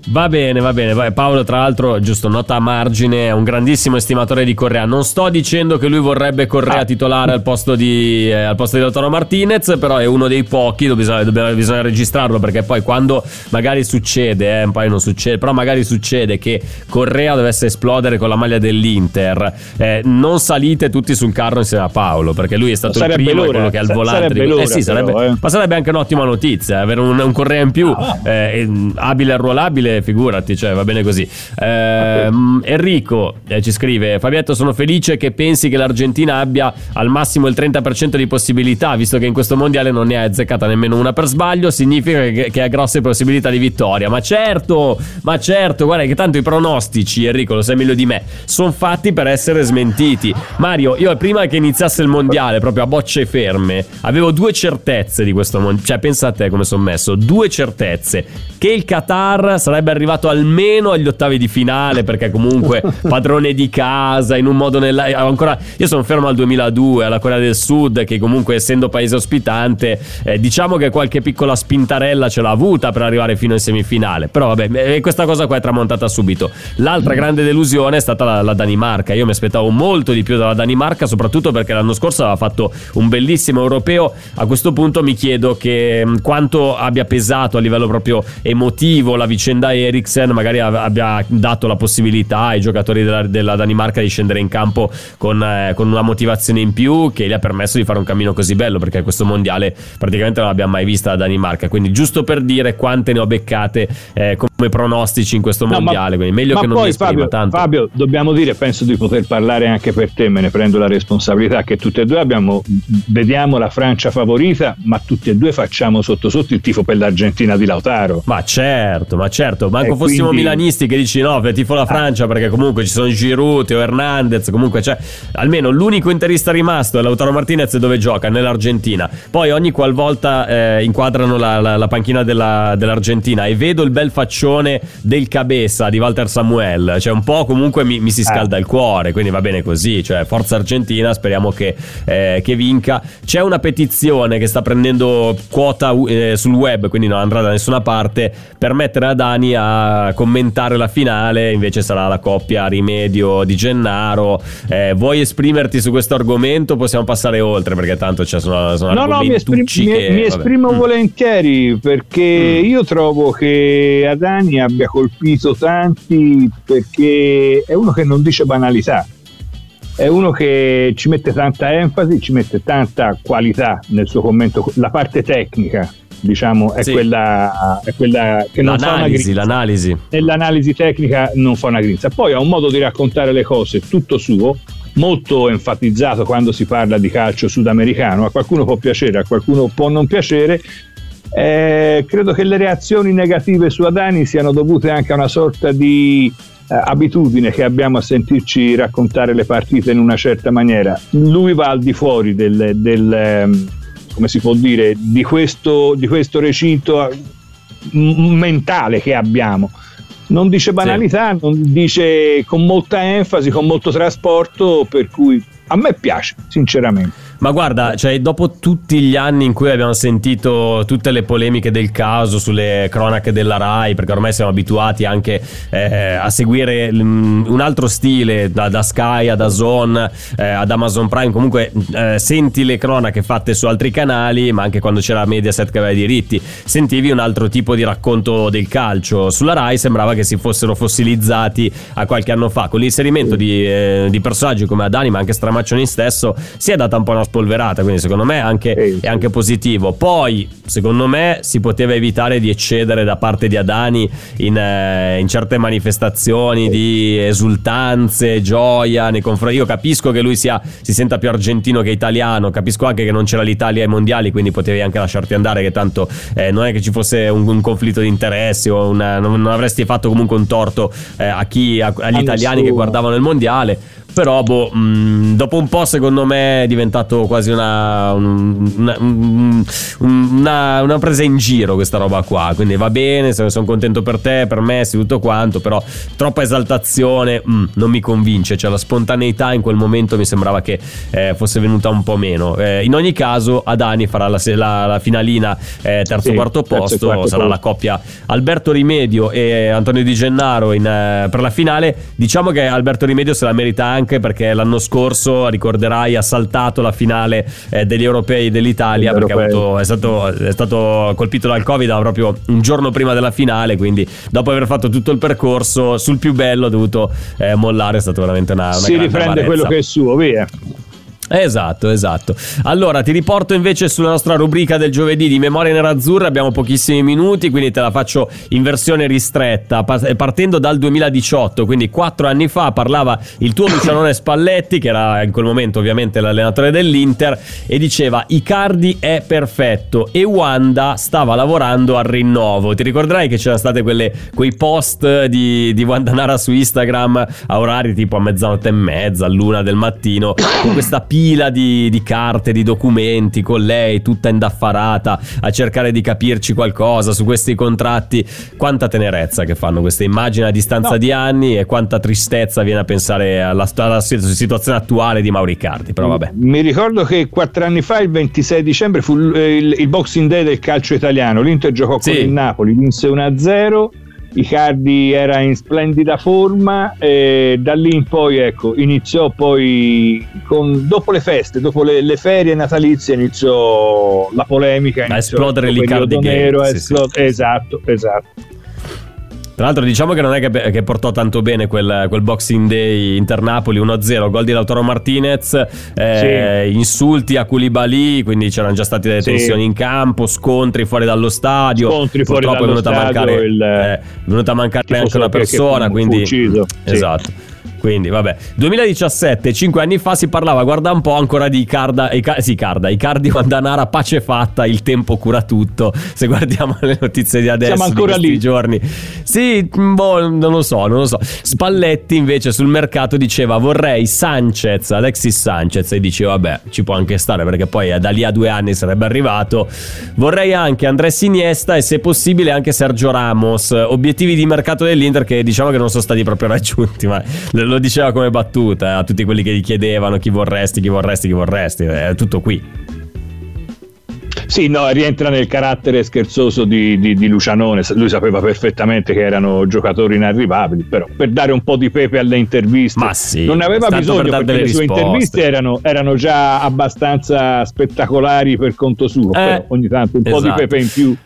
S2: Va bene, va bene. Paolo, tra l'altro, giusto nota a margine, è un grandissimo estimatore di Correa. Non sto dicendo che lui vorrebbe Correa ah. titolare al posto di, eh, al posto di Lautaro Martinez, però è uno dei pochi. Bisogna, bisogna registrarlo perché poi quando magari succede, eh, poi non succede, però magari succede che Correa dovesse esplodere con la maglia dell'Inter, eh, non salite tutti sul carro insieme a Paolo perché lui è stato il primo, quello che ha il volante. Di...
S3: L'ora,
S2: eh sì, sarebbe,
S3: però, eh.
S2: ma sarebbe anche un'ottima notizia avere un, un Correa in più, ah, eh, abile e arruolabile figurati, cioè va bene così. Eh, Enrico eh, ci scrive: Fabietto, sono felice che pensi che l'Argentina abbia al massimo il 30% di possibilità, visto che in questo mondiale non ne ha azzeccata nemmeno una per sbaglio. Significa che, che ha grosse possibilità di vittoria. Ma certo, ma certo, guarda che tanto i pronostici, Enrico, lo sai meglio di me, sono fatti per essere smentiti. Mario, io prima che iniziasse il mondiale, proprio a bocce ferme, avevo due certezze di questo mondiale. Cioè, pensa a te come sono messo: due certezze. Che il Qatar sarebbe sarebbe arrivato almeno agli ottavi di finale perché comunque padrone di casa in un modo nella ancora io sono fermo al 2002 alla Corea del Sud che comunque essendo paese ospitante eh, diciamo che qualche piccola spintarella ce l'ha avuta per arrivare fino in semifinale. Però vabbè questa cosa qua è tramontata subito. L'altra grande delusione è stata la, la Danimarca. Io mi aspettavo molto di più dalla Danimarca soprattutto perché l'anno scorso aveva fatto un bellissimo europeo. A questo punto mi chiedo che quanto abbia pesato a livello proprio emotivo la vicenda Eriksen magari abbia dato la possibilità ai giocatori della, della Danimarca di scendere in campo con, eh, con, una motivazione in più che gli ha permesso di fare un cammino così bello perché questo mondiale praticamente non l'abbiamo mai vista la Danimarca. Quindi giusto per dire quante ne ho beccate eh, come pronostici in questo mondiale no, ma, quindi meglio che non mi esprima
S3: Fabio,
S2: tanto.
S3: Fabio dobbiamo dire penso di poter parlare anche per te me ne prendo la responsabilità che tutti e due abbiamo vediamo la Francia favorita ma tutti e due facciamo sotto sotto il tifo per l'Argentina di Lautaro.
S2: Ma certo ma certo manco e fossimo quindi... milanisti che dici no tifo la Francia perché comunque ci sono Giroud Teo Hernandez comunque c'è almeno l'unico interista rimasto è Lautaro Martinez dove gioca? nell'Argentina. Poi ogni qualvolta eh, inquadrano la, la, la panchina della, dell'Argentina e vedo il bel faccione del Cabeza di Walter Samuel. Cioè un po' comunque mi, mi si scalda ah. il cuore quindi va bene così. Cioè forza Argentina speriamo che, eh, che vinca. C'è una petizione che sta prendendo quota eh, sul web quindi non andrà da nessuna parte per mettere a Dani a commentare la finale invece sarà la coppia Rimedio di Gennaro. Eh, vuoi esprimerti su questo argomento? Possiamo passare oltre perché tanto ci sono, sono
S3: no no mi, esprim- che, mi, mi esprimo mm. volentieri perché mm. io trovo che Adani abbia colpito tanti perché è uno che non dice banalità. È uno che ci mette tanta enfasi, ci mette tanta qualità nel suo commento, la parte tecnica diciamo è, sì. quella, è quella che non
S2: l'analisi, fa una grinza. L'analisi.
S3: Nell'analisi tecnica non fa una grinza. Poi ha un modo di raccontare le cose tutto suo, molto enfatizzato quando si parla di calcio sudamericano. A qualcuno può piacere, a qualcuno può non piacere. Eh, credo che le reazioni negative su Adani siano dovute anche a una sorta di eh, abitudine che abbiamo a sentirci raccontare le partite in una certa maniera. Lui va al di fuori del, del ehm, come si può dire, di questo, di questo recinto mentale che abbiamo. Non dice banalità, sì. non dice con molta enfasi, con molto trasporto, per cui a me piace, sinceramente.
S2: Ma guarda, cioè, dopo tutti gli anni in cui abbiamo sentito tutte le polemiche del caso sulle cronache della RAI, perché ormai siamo abituati anche eh, a seguire un altro stile, da, da Sky ad Azon eh, ad Amazon Prime, comunque eh, senti le cronache fatte su altri canali, ma anche quando c'era Mediaset che aveva i diritti, sentivi un altro tipo di racconto del calcio. Sulla RAI sembrava che si fossero fossilizzati a qualche anno fa, con l'inserimento di, eh, di personaggi come Adani, ma anche Stramaccioni stesso, si è data un po' una spolverata, quindi secondo me anche, è anche positivo. Poi, secondo me, si poteva evitare di eccedere da parte di Adani in, eh, in certe manifestazioni di esultanze, gioia nei confronti. Io capisco che lui sia, si senta più argentino che italiano, capisco anche che non c'era l'Italia ai mondiali, quindi potevi anche lasciarti andare, che tanto eh, non è che ci fosse un, un conflitto di interessi o una, non, non, avresti fatto comunque un torto eh, a chi, a, agli italiani che guardavano il mondiale. Però, boh, mh, mm, dopo un po', secondo me è diventato quasi una, una, una, una, presa in giro questa roba qua. Quindi va bene, sono contento per te, per me, tutto quanto. Però troppa esaltazione mh, mm, non mi convince. Cioè, la spontaneità in quel momento mi sembrava che eh, fosse venuta un po' meno. Eh, in ogni caso, Adani farà la, la, la finalina eh, terzo sì, quarto posto. Terzo quarto sarà posto. la coppia Alberto Rimedio e Antonio Di Gennaro in, eh, per la finale. Diciamo che Alberto Rimedio se la merita anche anche perché l'anno scorso, ricorderai, ha saltato la finale eh, degli europei dell'Italia perché avuto, è, stato, è, stato, colpito dal Covid proprio un giorno prima della finale, quindi dopo aver fatto tutto il percorso sul più bello ha dovuto eh, mollare, è stato veramente una... una
S3: si riprende amarezza. quello che è suo, via.
S2: Esatto, esatto. Allora, ti riporto invece sulla nostra rubrica del giovedì di Memoria Nerazzurra. Abbiamo pochissimi minuti, quindi te la faccio in versione ristretta. Partendo dal 2018, quindi quattro anni fa, parlava il tuo Lucianone Spalletti, che era in quel momento ovviamente l'allenatore dell'Inter, e diceva: Icardi è perfetto e Wanda stava lavorando al rinnovo. Ti ricorderai che c'erano state quelle, quei post di, di Wanda Nara su Instagram a orari tipo a mezzanotte e mezza, a luna del mattino, con questa pila fila di, di carte, di documenti con lei, tutta indaffarata, a cercare di capirci qualcosa su questi contratti. Quanta tenerezza che fanno queste immagini a distanza
S3: No.
S2: di anni e quanta tristezza viene a pensare alla, alla situazione attuale di Mauricardi. Però vabbè.
S3: Mi ricordo che quattro anni fa, il 26 dicembre, fu il, il- il Boxing Day del calcio italiano. L'Inter giocò con il Napoli, vinse 1-0. Icardi era in splendida forma e da lì in poi ecco, iniziò poi con- dopo le feste, dopo le, le ferie natalizie iniziò la polemica, iniziò
S2: esplodere
S3: il
S2: l'Icardi
S3: nero, a
S2: sì,
S3: esplo- Esatto, esatto.
S2: Tra l'altro diciamo che non è che, che portò tanto bene quel, quel Boxing Day Inter-Napoli 1-0, gol di Lautaro Martinez, eh, insulti a Koulibaly, quindi c'erano già state delle
S3: Sì.
S2: tensioni in campo, scontri fuori dallo stadio.
S3: Scontri fuori
S2: Purtroppo
S3: dallo
S2: è venuta a
S3: stadio,
S2: mancare,
S3: il-
S2: eh, è venuta a mancare anche una persona, quindi...
S3: ucciso, sì.
S2: Quindi, vabbè, 2017, 5 anni fa si parlava, guarda un po' ancora di Icarda, Ica- sì, Icarda, Icardi Vandanara, pace fatta, il tempo cura tutto. Se guardiamo le notizie di adesso,
S3: Siamo ancora lì.
S2: giorni. Sì, boh, non lo so, non lo so. Spalletti invece sul mercato diceva vorrei Sanchez, Alexis Sanchez e diceva vabbè, ci può anche stare perché poi da lì a due anni sarebbe arrivato. Vorrei anche Andrés Iniesta e se possibile anche Sergio Ramos. Obiettivi di mercato dell'Inter che diciamo che non sono stati proprio raggiunti, ma lo lo diceva come battuta eh, a tutti quelli che gli chiedevano chi vorresti, chi vorresti, chi vorresti. È tutto qui.
S3: Sì, no, rientra nel carattere scherzoso di, di- di Lucianone. Lui sapeva perfettamente che erano giocatori inarrivabili, però per dare un po' di pepe alle interviste.
S2: Ma sì,
S3: non ne aveva
S2: per
S3: bisogno
S2: dare
S3: perché le sue
S2: risposte.
S3: interviste erano, erano già abbastanza spettacolari per conto suo. però ogni tanto un po' di
S2: esatto.
S3: pepe in più.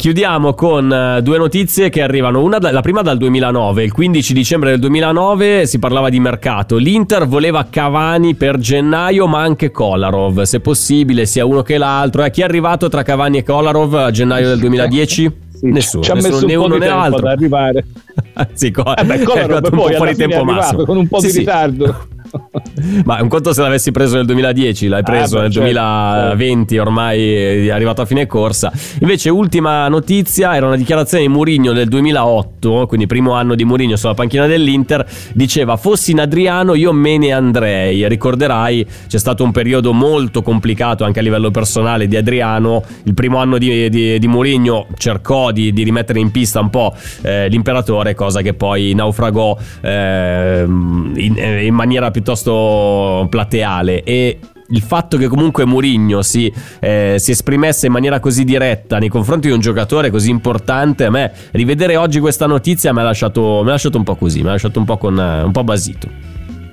S2: Chiudiamo con eh, due notizie che arrivano. Una, la prima dal 2009, il 15 dicembre del 2009 si parlava di mercato. L'Inter voleva Cavani per gennaio, ma anche Kolarov, se possibile, sia uno che l'altro. Eh, chi è arrivato tra Cavani e Kolarov a gennaio del 2010? Nessuno,
S3: Ci ha
S2: nessuno,
S3: messo
S2: né
S3: un po'
S2: uno
S3: di
S2: né
S3: tempo
S2: altro.
S3: ad arrivare.
S2: sì, co-
S3: Eh beh,
S2: è
S3: Kolarov
S2: arrivato un po' fuori tempo
S3: è
S2: massimo.
S3: con un po'
S2: Sì,
S3: di
S2: sì. Ma un conto se l'avessi preso nel 2010, l'hai preso
S3: Ah,
S2: nel
S3: certo,
S2: 2020, ormai è arrivato a fine corsa. Invece, ultima notizia, era una dichiarazione di Mourinho del 2008, quindi primo anno di Mourinho sulla panchina dell'Inter, diceva fossi in Adriano io me ne andrei. Ricorderai, c'è stato un periodo molto complicato anche a livello personale di Adriano, il primo anno di, di, di Mourinho cercò di, di rimettere in pista un po' eh, l'imperatore, cosa che poi naufragò ehm, in, eh, in maniera piuttosto plateale e il fatto che comunque Mourinho si, eh, si esprimesse in maniera così diretta nei confronti di un giocatore così importante, a me rivedere oggi questa notizia mi ha lasciato, mi ha lasciato un po' così, mi ha lasciato un po' con eh, un po' basito.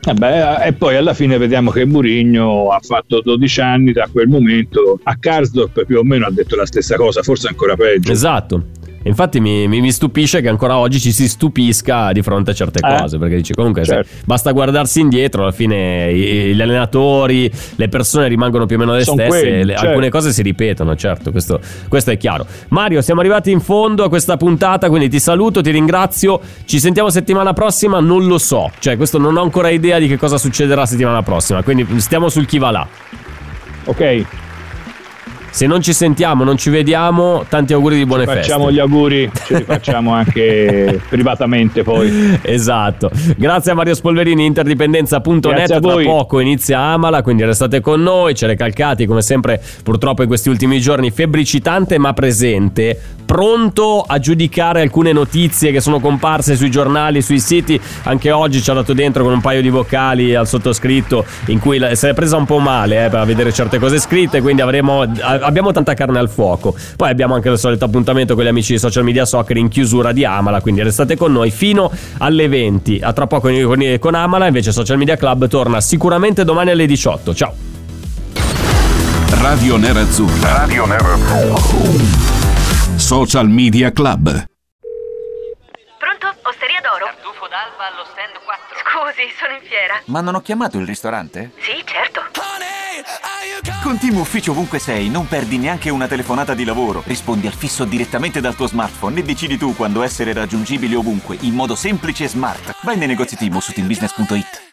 S3: Eh beh, e poi alla fine vediamo che Mourinho ha fatto 12 anni da quel momento. A Karsdorp più o meno ha detto la stessa cosa, forse ancora peggio.
S2: Esatto. Infatti mi, mi- mi stupisce che ancora oggi ci si stupisca di fronte a certe
S3: Eh,
S2: cose, perché dici comunque se-
S3: certo.
S2: basta guardarsi indietro, alla fine i- gli allenatori, le persone rimangono più o meno le
S3: Son
S2: stesse,
S3: quelli,
S2: le-
S3: certo.
S2: alcune cose si ripetono, certo, questo, questo è chiaro. Mario, siamo arrivati in fondo a questa puntata, quindi ti saluto, ti ringrazio, ci sentiamo settimana prossima, non lo so, cioè questo non ho ancora idea di che cosa succederà settimana prossima, quindi stiamo sul chi va là.
S3: Ok.
S2: Se non ci sentiamo, non ci vediamo, tanti auguri di buone feste.
S3: Facciamo gli auguri, ce li facciamo anche privatamente poi.
S2: Esatto. Grazie a Mario Spolverini, interdipendenza.net. Tra poco inizia Amala, quindi restate con noi. C'è Recalcati, come sempre, purtroppo in questi ultimi giorni, febbricitante ma presente, pronto a giudicare alcune notizie che sono comparse sui giornali, sui siti. Anche oggi ci ha dato dentro con un paio di vocali al sottoscritto, in cui se l'è presa un po' male eh, per vedere certe cose scritte. Quindi avremo, abbiamo tanta carne al fuoco. Poi abbiamo anche il solito appuntamento con gli amici di Social Media Soccer in chiusura di Amala. Quindi restate con noi fino alle 20. A tra poco con, con- Amala. Invece, Social Media Club torna sicuramente domani alle 18. Ciao.
S1: Radio Nerazzurra. Radio Social Media Club.
S11: Pronto? Osteria d'oro? Tartufo d'alba allo stand 4. Scusi, sono in fiera.
S10: Ma non ho chiamato il ristorante?
S11: Sì, certo.
S10: Con Team Ufficio ovunque sei, non perdi neanche una telefonata di lavoro. Rispondi al fisso direttamente dal tuo smartphone e decidi tu quando essere raggiungibile ovunque, in modo semplice e smart. Vai nei negozi Team su teambusiness.it.